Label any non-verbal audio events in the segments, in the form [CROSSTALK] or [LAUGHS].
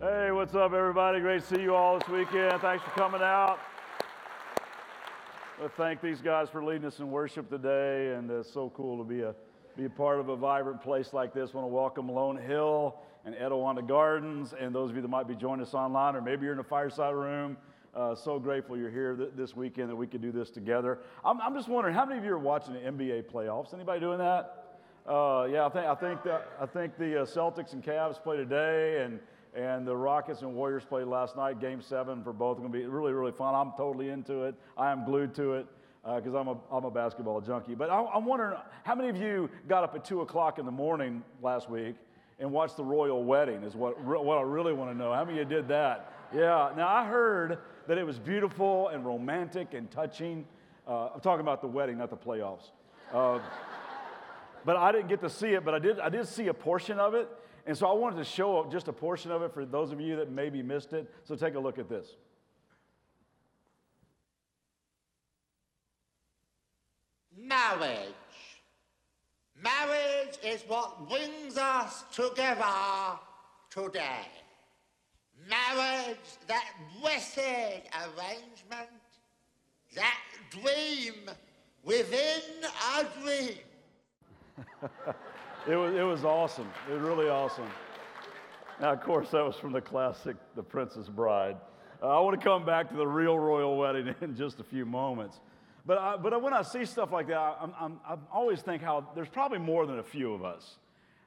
Hey, what's up, everybody? Great to see you all this weekend. Thanks for coming out. I thank these guys for leading us in worship today, and it's so cool to be a be a part of a vibrant place like this. I want to welcome Lone Hill and Etiwanda Gardens, and those of you that might be joining us online, or maybe you're in a fireside room. Uh, so grateful you're here th- this weekend that we could do this together. I'm, I'm, just wondering, how many of you are watching the NBA playoffs? Anybody doing that? Uh, yeah, I think I think the, I think the uh, Celtics and Cavs play today, and and the Rockets and Warriors played last night, game seven for both. Going to be really, really fun. I'm totally into it. I am glued to it because uh, I'm, a, I'm a basketball junkie. But I, I'm wondering how many of you got up at 2 o'clock in the morning last week and watched the royal wedding, is what, what I really want to know. How many of you did that? Yeah. Now, I heard that it was beautiful and romantic and touching. Uh, I'm talking about the wedding, not the playoffs. Uh, [LAUGHS] but I didn't get to see it, but I did, I did see a portion of it. And so I wanted to show just a portion of it for those of you that maybe missed it. So take a look at this. Marriage. Marriage is what brings us together today. Marriage, that blessed arrangement, that dream within a dream. [LAUGHS] It was, it was awesome. It was really awesome. Now, of course, that was from the classic The Princess Bride. Uh, I want to come back to the real royal wedding [LAUGHS] in just a few moments. But, I, but when I see stuff like that, I'm, I'm, I always think how there's probably more than a few of us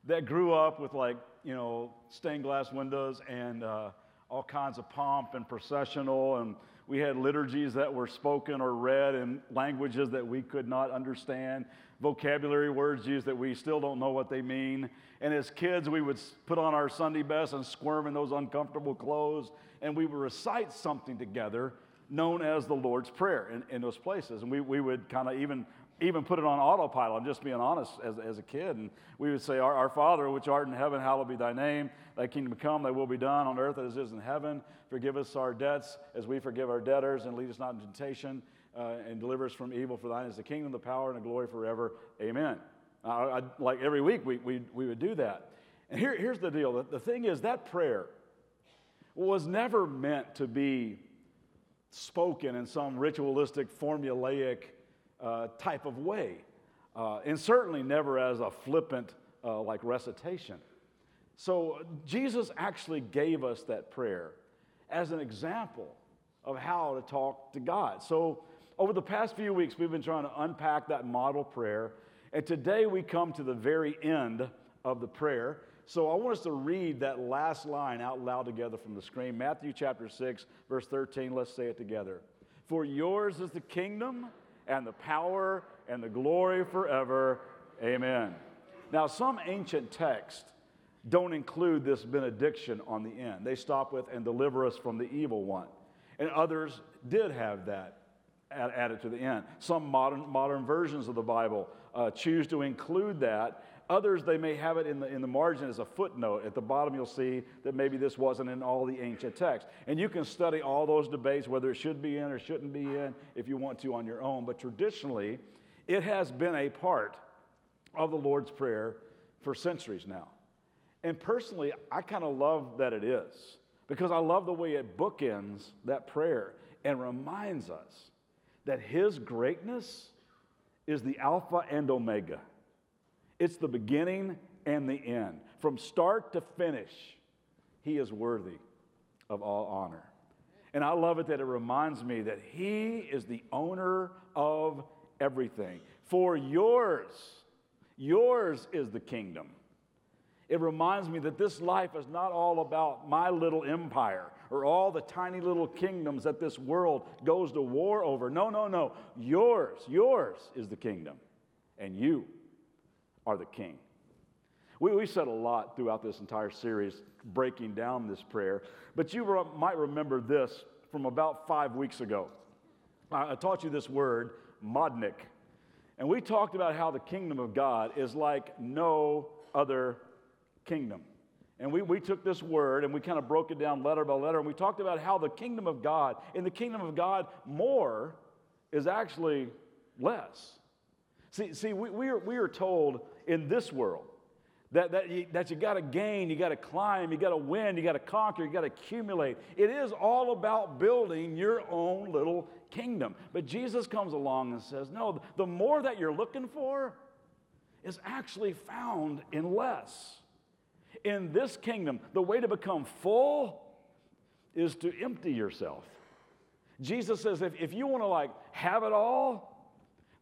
that grew up with like, you know, stained glass windows and uh, all kinds of pomp and processional. And we had liturgies that were spoken or read in languages that we could not understand vocabulary words used that we still don't know what they mean. And as kids, we would put on our Sunday best and squirm in those uncomfortable clothes, and we would recite something together known as the Lord's Prayer in, in those places. And we, we would kind of even even put it on autopilot. I'm just being honest as, as a kid. And we would say, our, our, Father, which art in heaven, hallowed be thy name. Thy kingdom come, thy will be done on earth as it is in heaven. Forgive us our debts as we forgive our debtors, and lead us not into temptation, uh, and deliver us from evil. For thine is the kingdom, the power, and the glory forever. Amen. Uh, I, like every week, we, we, we would do that. And here, here's the deal the, the thing is, that prayer was never meant to be spoken in some ritualistic, formulaic uh, type of way, uh, and certainly never as a flippant, uh, like recitation. So, Jesus actually gave us that prayer as an example of how to talk to God. So, over the past few weeks, we've been trying to unpack that model prayer. And today we come to the very end of the prayer. So I want us to read that last line out loud together from the screen Matthew chapter 6, verse 13. Let's say it together. For yours is the kingdom and the power and the glory forever. Amen. Now, some ancient texts don't include this benediction on the end. They stop with, and deliver us from the evil one. And others did have that added to the end. Some modern, modern versions of the Bible uh, choose to include that. Others, they may have it in the, in the margin as a footnote. At the bottom, you'll see that maybe this wasn't in all the ancient texts. And you can study all those debates, whether it should be in or shouldn't be in, if you want to on your own. But traditionally, it has been a part of the Lord's Prayer for centuries now. And personally, I kind of love that it is because I love the way it bookends that prayer and reminds us that His greatness is the Alpha and Omega. It's the beginning and the end. From start to finish, He is worthy of all honor. And I love it that it reminds me that He is the owner of everything. For yours, yours is the kingdom. It reminds me that this life is not all about my little empire or all the tiny little kingdoms that this world goes to war over. No, no, no. Yours, yours is the kingdom, and you are the king. We, we said a lot throughout this entire series breaking down this prayer, but you re- might remember this from about five weeks ago. I, I taught you this word, modnik, and we talked about how the kingdom of God is like no other kingdom. And we, we took this word and we kind of broke it down letter by letter, and we talked about how the kingdom of God, in the kingdom of God, more is actually less. See, see we, we, are, we are told in this world that, that you, that you got to gain, you got to climb, you got to win, you got to conquer, you got to accumulate. It is all about building your own little kingdom. But Jesus comes along and says, no, the more that you're looking for is actually found in less. In this kingdom, the way to become full is to empty yourself. Jesus says, if, if you want to like have it all,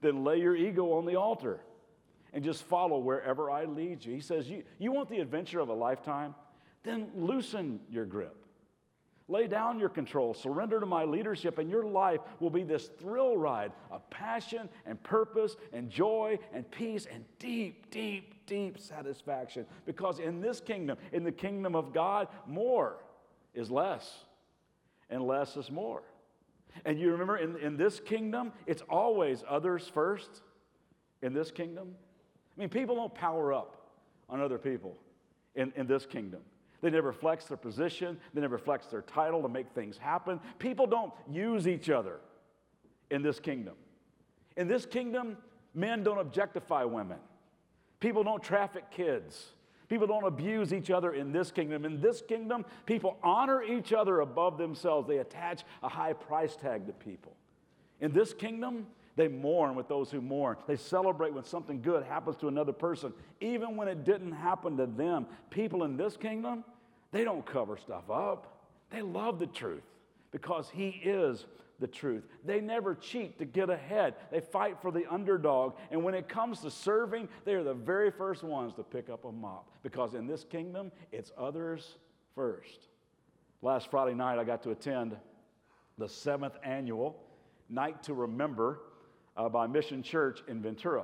then lay your ego on the altar and just follow wherever I lead you. He says, You, you want the adventure of a lifetime? Then loosen your grip. Lay down your control, surrender to my leadership, and your life will be this thrill ride of passion and purpose and joy and peace and deep, deep, deep satisfaction. Because in this kingdom, in the kingdom of God, more is less, and less is more. And you remember, in, in this kingdom, it's always others first. In this kingdom, I mean, people don't power up on other people in, in this kingdom. They never flex their position, they never flex their title to make things happen. People don't use each other in this kingdom. In this kingdom, men don't objectify women, people don't traffic kids. People don't abuse each other in this kingdom. In this kingdom, people honor each other above themselves. They attach a high price tag to people. In this kingdom, they mourn with those who mourn. They celebrate when something good happens to another person, even when it didn't happen to them. People in this kingdom, they don't cover stuff up. They love the truth because He is the truth. They never cheat to get ahead. They fight for the underdog. And when it comes to serving, they are the very first ones to pick up a mop because in this kingdom, it's others first. Last Friday night, I got to attend the seventh annual Night to Remember uh, by Mission Church in Ventura.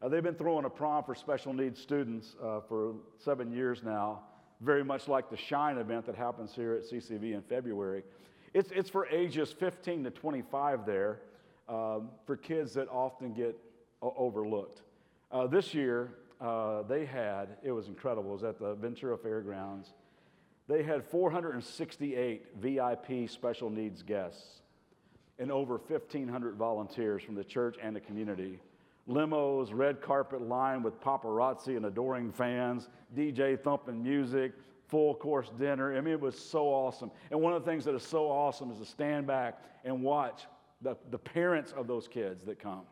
Uh, they've been throwing a prom for special needs students uh, for seven years now, very much like the Shine event that happens here at CCV in February. It's, it's for ages 15 to 25 there um, for kids that often get o- overlooked. Uh, this year, uh, they had, it was incredible, it was at the Ventura Fairgrounds. They had 468 VIP special needs guests and over 1,500 volunteers from the church and the community. Limos, red carpet lined with paparazzi and adoring fans, DJ thumping music, full course dinner. I mean, it was so awesome. And one of the things that is so awesome is to stand back and watch the, the parents of those kids that come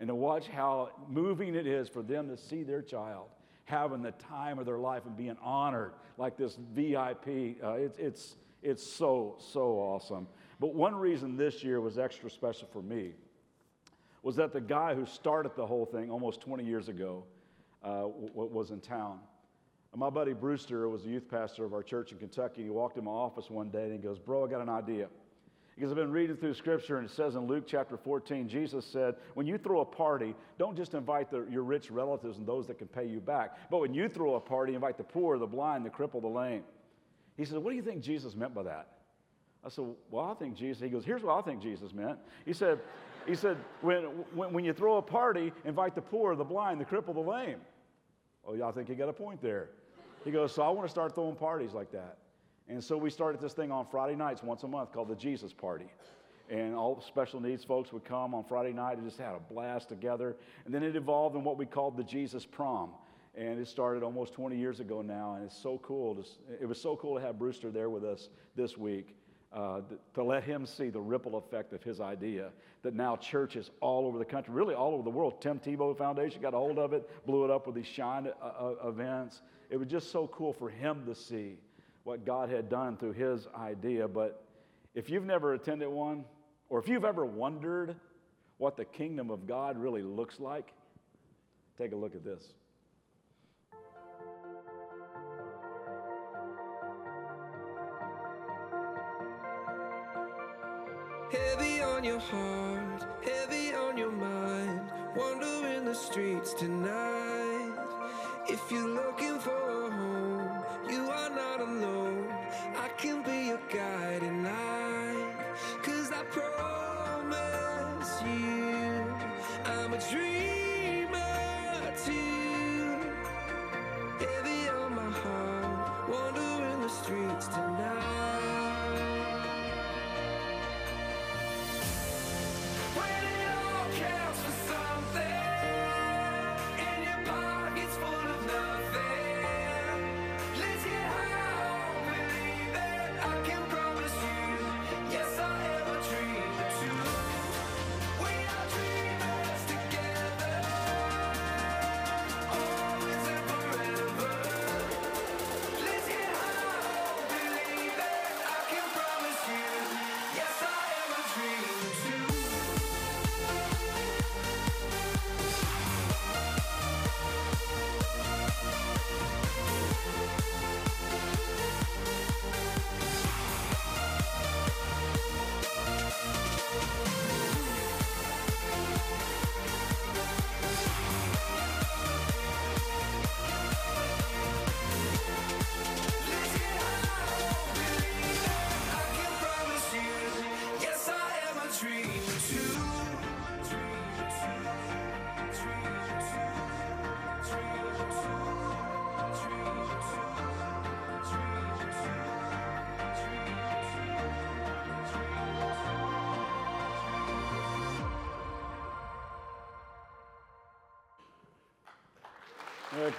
and to watch how moving it is for them to see their child having the time of their life and being honored like this VIP. Uh, it, it's, it's so, so awesome. But one reason this year was extra special for me was that the guy who started the whole thing almost 20 years ago uh, w- was in town. My buddy Brewster was the youth pastor of our church in Kentucky. He walked in my office one day and he goes, Bro, I got an idea. Because I've been reading through scripture and it says in Luke chapter 14, Jesus said, When you throw a party, don't just invite the, your rich relatives and those that can pay you back, but when you throw a party, invite the poor, the blind, the crippled, the lame. He said, What do you think Jesus meant by that? I said, Well, I think Jesus, he goes, Here's what I think Jesus meant. He said, he said when, when, when you throw a party, invite the poor, the blind, the crippled, the lame. Oh, I think you got a point there. He goes, So I want to start throwing parties like that. And so we started this thing on Friday nights once a month called the Jesus Party. And all special needs folks would come on Friday night and just had a blast together. And then it evolved in what we called the Jesus Prom. And it started almost 20 years ago now. And it's so cool. To, it was so cool to have Brewster there with us this week. Uh, to let him see the ripple effect of his idea that now churches all over the country, really all over the world, Tim Tebow Foundation got a hold of it, blew it up with these Shine uh, uh, events. It was just so cool for him to see what God had done through his idea. But if you've never attended one, or if you've ever wondered what the kingdom of God really looks like, take a look at this. Heavy on your heart, heavy on your mind. The streets tonight. If looking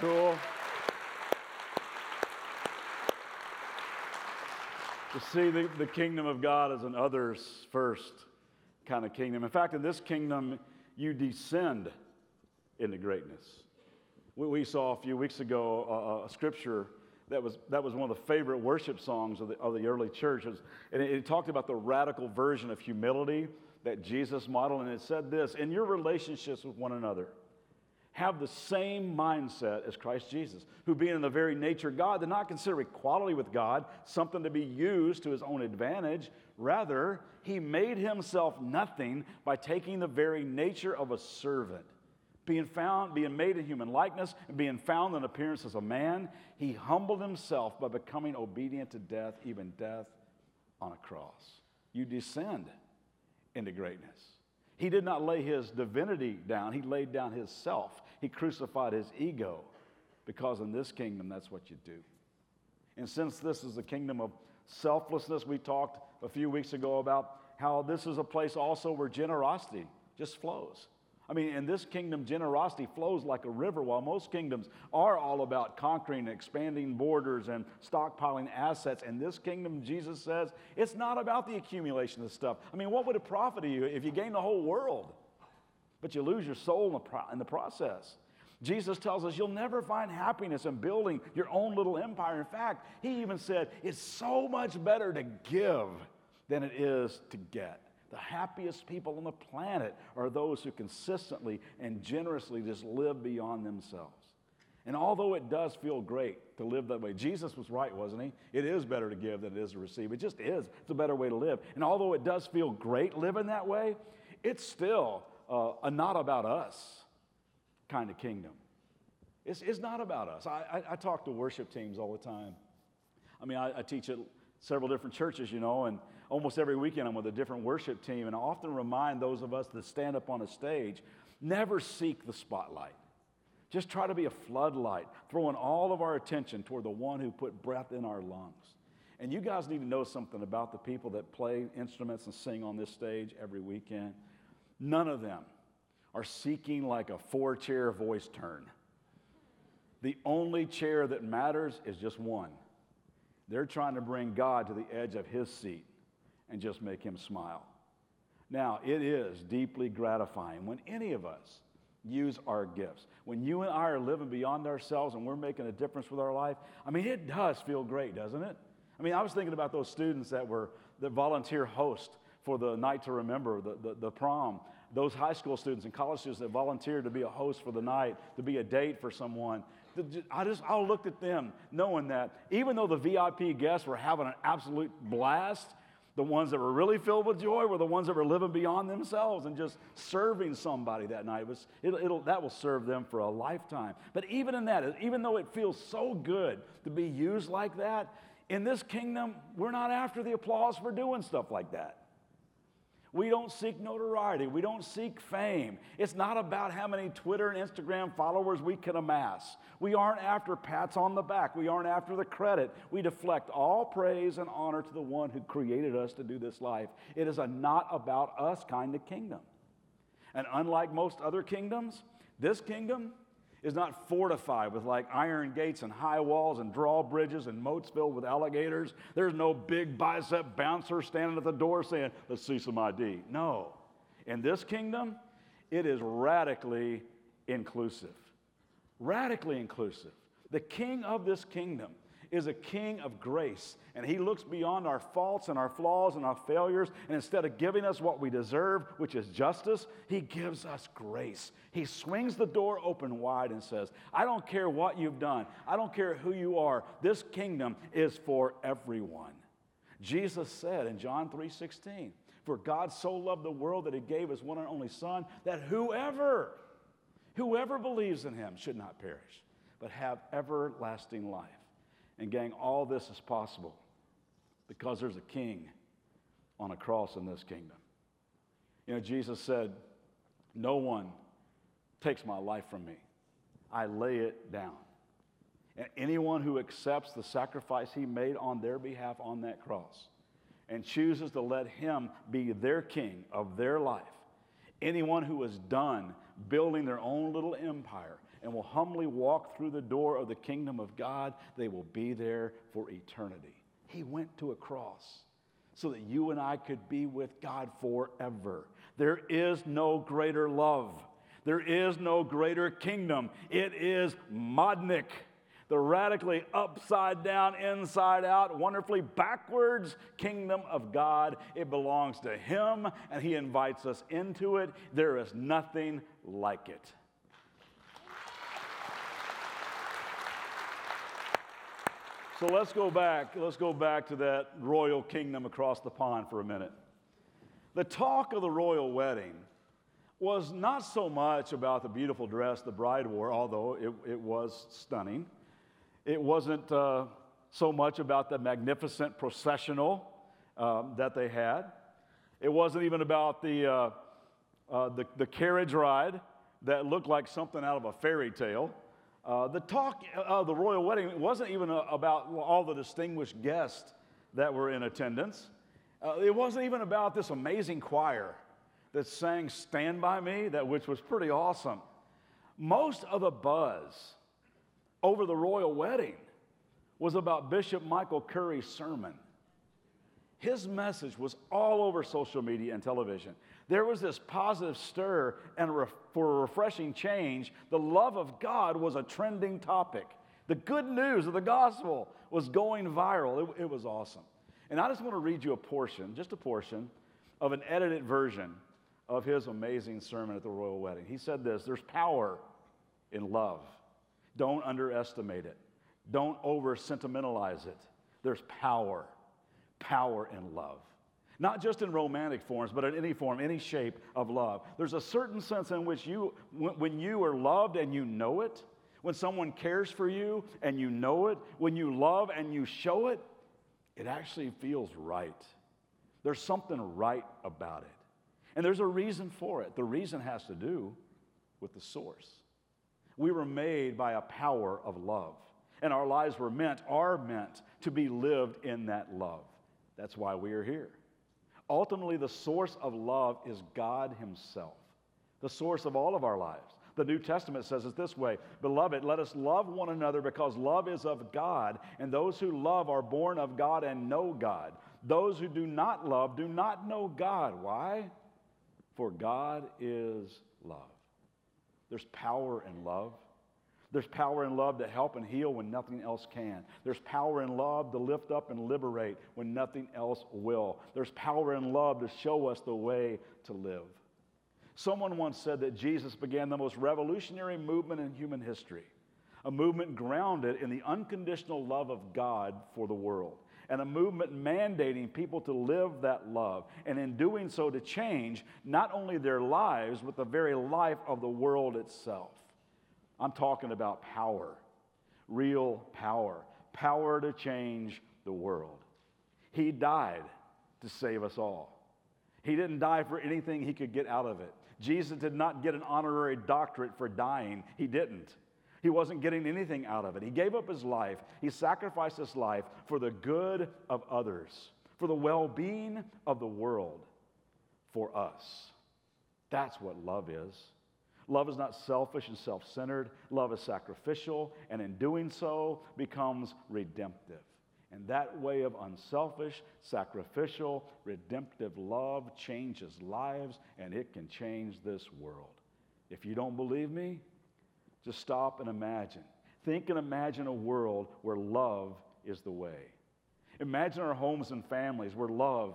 Cool? to see the, the kingdom of God as an others first kind of kingdom. In fact, in this kingdom, you descend into greatness. We, we saw a few weeks ago a, a, scripture that was, that was one of the favorite worship songs of the, of the early churches. And it, it talked about the radical version of humility that Jesus modeled. And it said this In your relationships with one another, have the same mindset as Christ Jesus, who, being in the very nature of God, did not consider equality with God something to be used to his own advantage. Rather, he made himself nothing by taking the very nature of a servant. Being found, being made in human likeness, and being found in appearance as a man, he humbled himself by becoming obedient to death, even death on a cross. You descend into greatness. He did not lay his divinity down, he laid down his self. He crucified his ego because in this kingdom, that's what you do. And since this is a kingdom of selflessness, we talked a few weeks ago about how this is a place also where generosity just flows. I mean, in this kingdom, generosity flows like a river, while most kingdoms are all about conquering expanding borders and stockpiling assets. In this kingdom, Jesus says, it's not about the accumulation of stuff. I mean, what would it profit you if you gain the whole world? But you lose your soul in the, pro- in the process. Jesus tells us you'll never find happiness in building your own little empire. In fact, he even said it's so much better to give than it is to get. The happiest people on the planet are those who consistently and generously just live beyond themselves. And although it does feel great to live that way, Jesus was right, wasn't he? It is better to give than it is to receive. It just is. It's a better way to live. And although it does feel great living that way, it's still uh, a not about us kind of kingdom. It's, it's not about us. I, I, I, talk to worship teams all the time. I mean, I, I teach at several different churches, you know, and almost every weekend I'm with a different worship team. And I often remind those of us that stand up on a stage never seek the spotlight. Just try to be a floodlight, throwing all of our attention toward the one who put breath in our lungs. And you guys need to know something about the people that play instruments and sing on this stage every weekend. None of them are seeking like a four chair voice turn. The only chair that matters is just one. They're trying to bring God to the edge of his seat and just make him smile. Now, it is deeply gratifying when any of us use our gifts. When you and I are living beyond ourselves and we're making a difference with our life, I mean, it does feel great, doesn't it? I mean, I was thinking about those students that were the volunteer host for the night to remember, the, the, the prom. Those high school students and college students that volunteered to be a host for the night, to be a date for someone. I just, I looked at them knowing that even though the VIP guests were having an absolute blast, the ones that were really filled with joy were the ones that were living beyond themselves and just serving somebody that night. It was, it'll, it'll, that will serve them for a lifetime. But even in that, even though it feels so good to be used like that, in this kingdom, we're not after the applause for doing stuff like that. We don't seek notoriety. We don't seek fame. It's not about how many Twitter and Instagram followers we can amass. We aren't after pats on the back. We aren't after the credit. We deflect all praise and honor to the one who created us to do this life. It is a not about us kind of kingdom. And unlike most other kingdoms, this kingdom is not fortified with like iron gates and high walls and drawbridges and moats filled with alligators. There's no big bicep bouncer standing at the door saying, Let's see some ID. No. In this kingdom, it is radically inclusive. Radically inclusive. The king of this kingdom is a king of grace, and he looks beyond our faults and our flaws and our failures. And instead of giving us what we deserve, which is justice, he gives us grace. He swings the door open wide and says, I don't care what you've done, I don't care who you are. This kingdom is for everyone. Jesus said in John 3 16, For God so loved the world that he gave his one and only Son, that whoever, whoever believes in him should not perish, but have everlasting life. And, gang, all this is possible because there's a king on a cross in this kingdom. You know, Jesus said, No one takes my life from me, I lay it down. And anyone who accepts the sacrifice he made on their behalf on that cross and chooses to let him be their king of their life, anyone who is done building their own little empire and will humbly walk through the door of the kingdom of God, they will be there for eternity. He went to a cross so that you and I could be with God forever. There is no greater love. There is no greater kingdom. It is modnik, the radically upside down, inside out, wonderfully backwards kingdom of God. It belongs to Him, and He invites us into it. There is nothing like it. So let's go back. Let's go back to that royal kingdom across the pond for a minute. The talk of the royal wedding was not so much about the beautiful dress the bride wore, although it, it was stunning. It wasn't uh, so much about the magnificent processional um, that they had. It wasn't even about the, uh, uh, the, the carriage ride that looked like something out of a fairy tale. Uh, the talk of the royal wedding wasn't even uh, about all the distinguished guests that were in attendance. Uh, it wasn't even about this amazing choir that sang Stand By Me, that, which was pretty awesome. Most of the buzz over the royal wedding was about Bishop Michael Curry's sermon. His message was all over social media and television. There was this positive stir, and for a refreshing change, the love of God was a trending topic. The good news of the gospel was going viral. It, it was awesome. And I just want to read you a portion, just a portion, of an edited version of his amazing sermon at the royal wedding. He said this There's power in love. Don't underestimate it, don't over sentimentalize it. There's power, power in love. Not just in romantic forms, but in any form, any shape of love. There's a certain sense in which you, when you are loved and you know it, when someone cares for you and you know it, when you love and you show it, it actually feels right. There's something right about it. And there's a reason for it. The reason has to do with the source. We were made by a power of love, and our lives were meant, are meant to be lived in that love. That's why we are here. Ultimately, the source of love is God Himself, the source of all of our lives. The New Testament says it this way Beloved, let us love one another because love is of God, and those who love are born of God and know God. Those who do not love do not know God. Why? For God is love. There's power in love. There's power in love to help and heal when nothing else can. There's power in love to lift up and liberate when nothing else will. There's power in love to show us the way to live. Someone once said that Jesus began the most revolutionary movement in human history, a movement grounded in the unconditional love of God for the world, and a movement mandating people to live that love, and in doing so, to change not only their lives, but the very life of the world itself. I'm talking about power, real power, power to change the world. He died to save us all. He didn't die for anything he could get out of it. Jesus did not get an honorary doctorate for dying. He didn't. He wasn't getting anything out of it. He gave up his life, he sacrificed his life for the good of others, for the well being of the world, for us. That's what love is. Love is not selfish and self centered. Love is sacrificial, and in doing so, becomes redemptive. And that way of unselfish, sacrificial, redemptive love changes lives, and it can change this world. If you don't believe me, just stop and imagine. Think and imagine a world where love is the way. Imagine our homes and families where love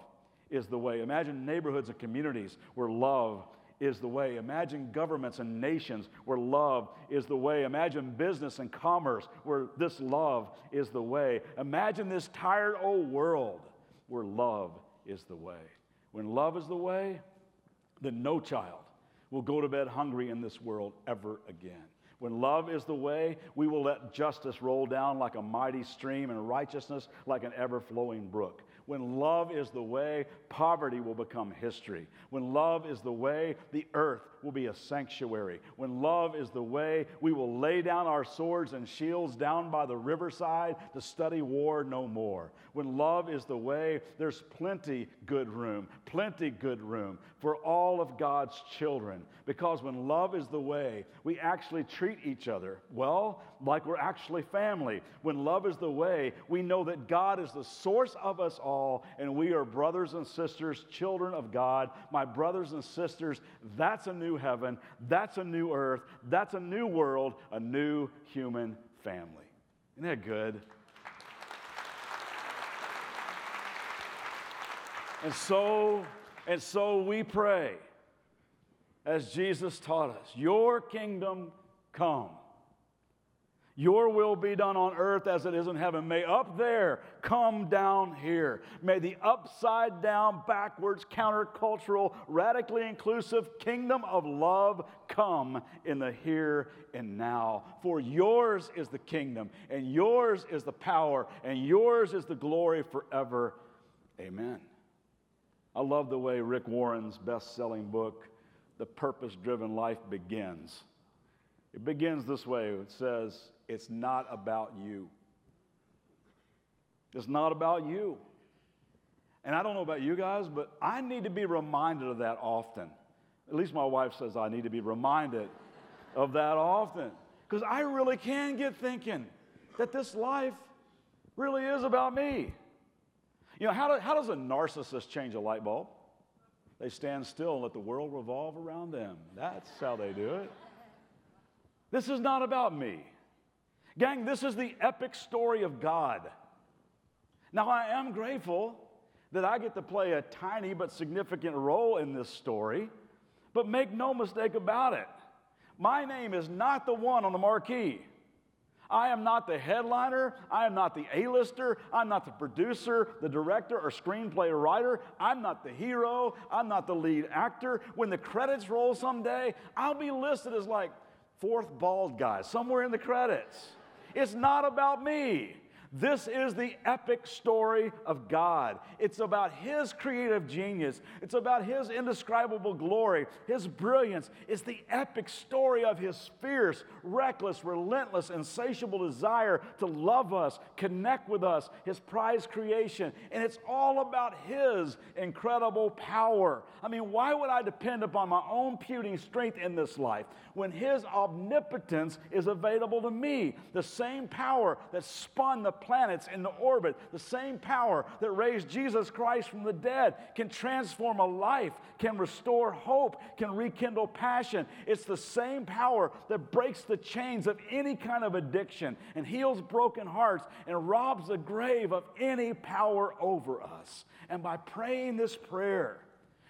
is the way. Imagine neighborhoods and communities where love is the way. Imagine governments and nations where love is the way. Imagine business and commerce where this love is the way. Imagine this tired old world where love is the way. When love is the way, then no child will go to bed hungry in this world ever again. When love is the way, we will let justice roll down like a mighty stream and righteousness like an ever flowing brook. When love is the way, poverty will become history. When love is the way, the earth will be a sanctuary. When love is the way, we will lay down our swords and shields down by the riverside to study war no more. When love is the way, there's plenty good room, plenty good room for all of God's children. Because when love is the way, we actually treat each other well, like we're actually family. When love is the way, we know that God is the source of us all, and we are brothers and sisters, children of God. My brothers and sisters, that's a new heaven, that's a new earth, that's a new world, a new human family. Isn't that good? And so, and so we pray, as Jesus taught us, Your kingdom come. Your will be done on earth as it is in heaven. May up there come down here. May the upside down, backwards, countercultural, radically inclusive kingdom of love come in the here and now. For yours is the kingdom, and yours is the power, and yours is the glory forever. Amen. I love the way Rick Warren's best selling book, The Purpose Driven Life, begins. It begins this way it says, It's not about you. It's not about you. And I don't know about you guys, but I need to be reminded of that often. At least my wife says I need to be reminded of that often. Because I really can get thinking that this life really is about me. You know, how, do, how does a narcissist change a light bulb? They stand still and let the world revolve around them. That's how they do it. This is not about me. Gang, this is the epic story of God. Now, I am grateful that I get to play a tiny but significant role in this story, but make no mistake about it. My name is not the one on the marquee. I am not the headliner. I am not the A-lister. I'm not the producer, the director, or screenplay writer. I'm not the hero. I'm not the lead actor. When the credits roll someday, I'll be listed as like fourth bald guy somewhere in the credits. It's not about me. This is the epic story of God. It's about His creative genius. It's about His indescribable glory, His brilliance. It's the epic story of His fierce, reckless, relentless, insatiable desire to love us, connect with us, His prized creation. And it's all about His incredible power. I mean, why would I depend upon my own puny strength in this life when His omnipotence is available to me? The same power that spun the planets into orbit, the same power that raised Jesus Christ from the dead can transform a life, can restore hope, can rekindle passion. It's the same power that breaks the chains of any kind of addiction and heals broken hearts and robs the grave of any power over us. And by praying this prayer,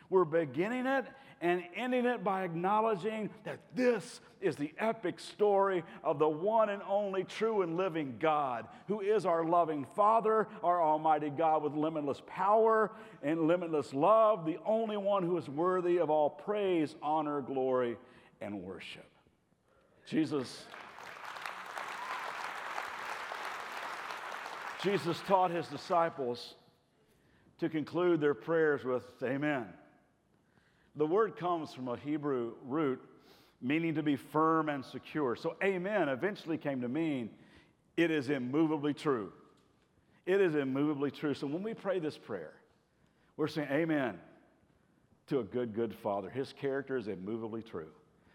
we're beginning it and ending it by acknowledging that this is the epic story of the one and only true and living God, who is our loving Father, our Almighty God with limitless power and limitless love, the only one who is worthy of all praise, honor, glory, and worship. Jesus. Jesus taught his disciples to conclude their prayers with Amen. The word comes from a Hebrew root meaning to be firm and secure. So, amen eventually came to mean it is immovably true. It is immovably true. So, when we pray this prayer, we're saying amen to a good, good Father. His character is immovably true.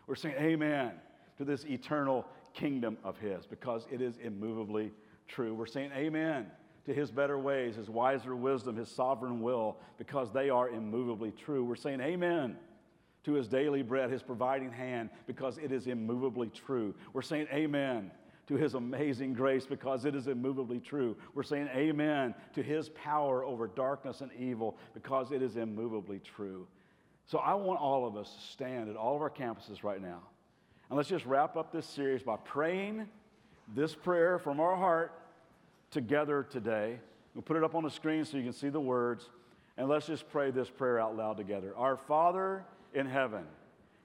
We're saying amen to this eternal kingdom of His because it is immovably true. We're saying amen to His better ways, His wiser wisdom, His sovereign will because they are immovably true. We're saying amen to his daily bread, his providing hand, because it is immovably true. We're saying amen to his amazing grace because it is immovably true. We're saying amen to his power over darkness and evil because it is immovably true. So I want all of us to stand at all of our campuses right now. And let's just wrap up this series by praying this prayer from our heart together today. We'll put it up on the screen so you can see the words. And let's just pray this prayer out loud together. Our Father, in heaven.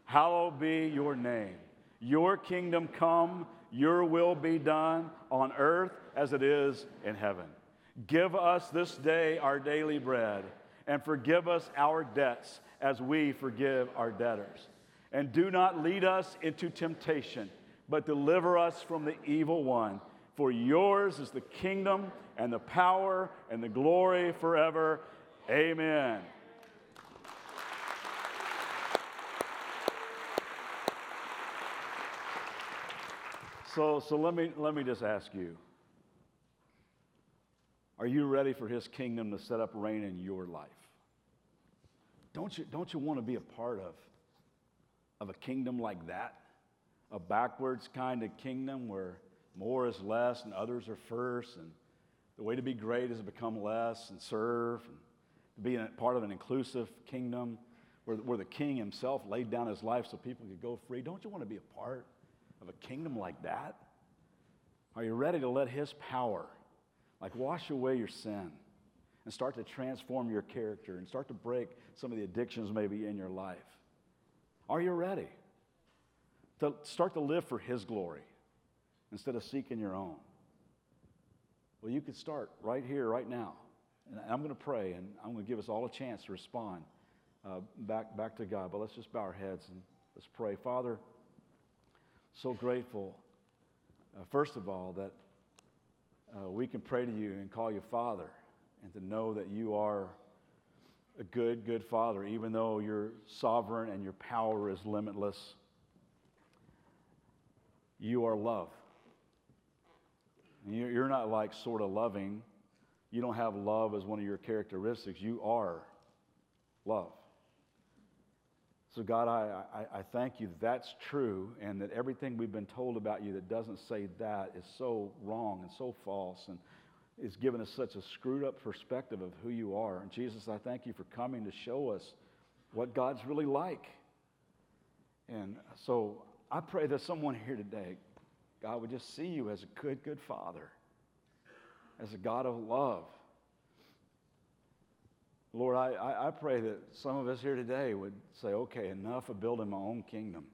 Hallowed be your name. Your kingdom come, your will be done on earth as it is in heaven. Give us this day our daily bread and forgive us our debts as we forgive our debtors. And do not lead us into temptation, but deliver us from the evil one. For yours is the kingdom and the power and the glory forever. Amen. So, so let, me, let me just ask you Are you ready for his kingdom to set up reign in your life? Don't you, don't you want to be a part of, of a kingdom like that? A backwards kind of kingdom where more is less and others are first, and the way to be great is to become less and serve, and to be a part of an inclusive kingdom where, where the king himself laid down his life so people could go free. Don't you want to be a part of a kingdom like that? Are you ready to let his power, like wash away your sin and start to transform your character and start to break some of the addictions maybe in your life? Are you ready to start to live for his glory instead of seeking your own? Well, you could start right here, right now. And I'm going to pray, and I'm going to give us all a chance to respond uh, back, back to God. But let's just bow our heads and let's pray. Father, so grateful, uh, first of all, that uh, we can pray to you and call you Father and to know that you are a good, good Father, even though you're sovereign and your power is limitless. You are love. You're not like sort of loving. You don't have love as one of your characteristics. You are love. So, God, I, I, I, thank you that that's true and that everything we've been told about you that doesn't say that is so wrong and so false and is giving us such a screwed up perspective of who you are. And Jesus, I thank you for coming to show us what God's really like. And so I pray that someone here today, God, would just see you as a good, good Father, as a God of love Lord, I, I, pray that some of us here today would say, okay, enough of building my own kingdom.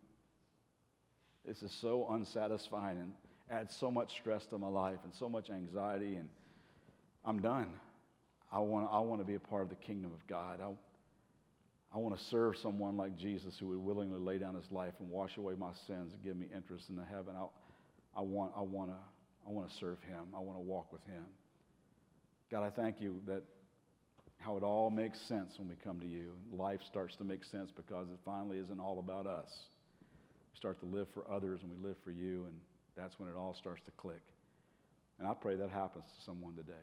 This is so unsatisfying and adds so much stress to my life and so much anxiety, and I'm done. I want, I want to be a part of the kingdom of God. I, I want to serve someone like Jesus who would willingly lay down his life and wash away my sins and give me interest in the heaven. I, I, want, I, want to, I want to serve him. I want to walk with him. God, I thank you that how it all makes sense when we come to you. Life starts to make sense because it finally isn't all about us. We start to live for others and we live for you, and that's when it all starts to click. And I pray that happens to someone today.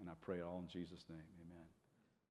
And I pray it all in Jesus' name. Amen.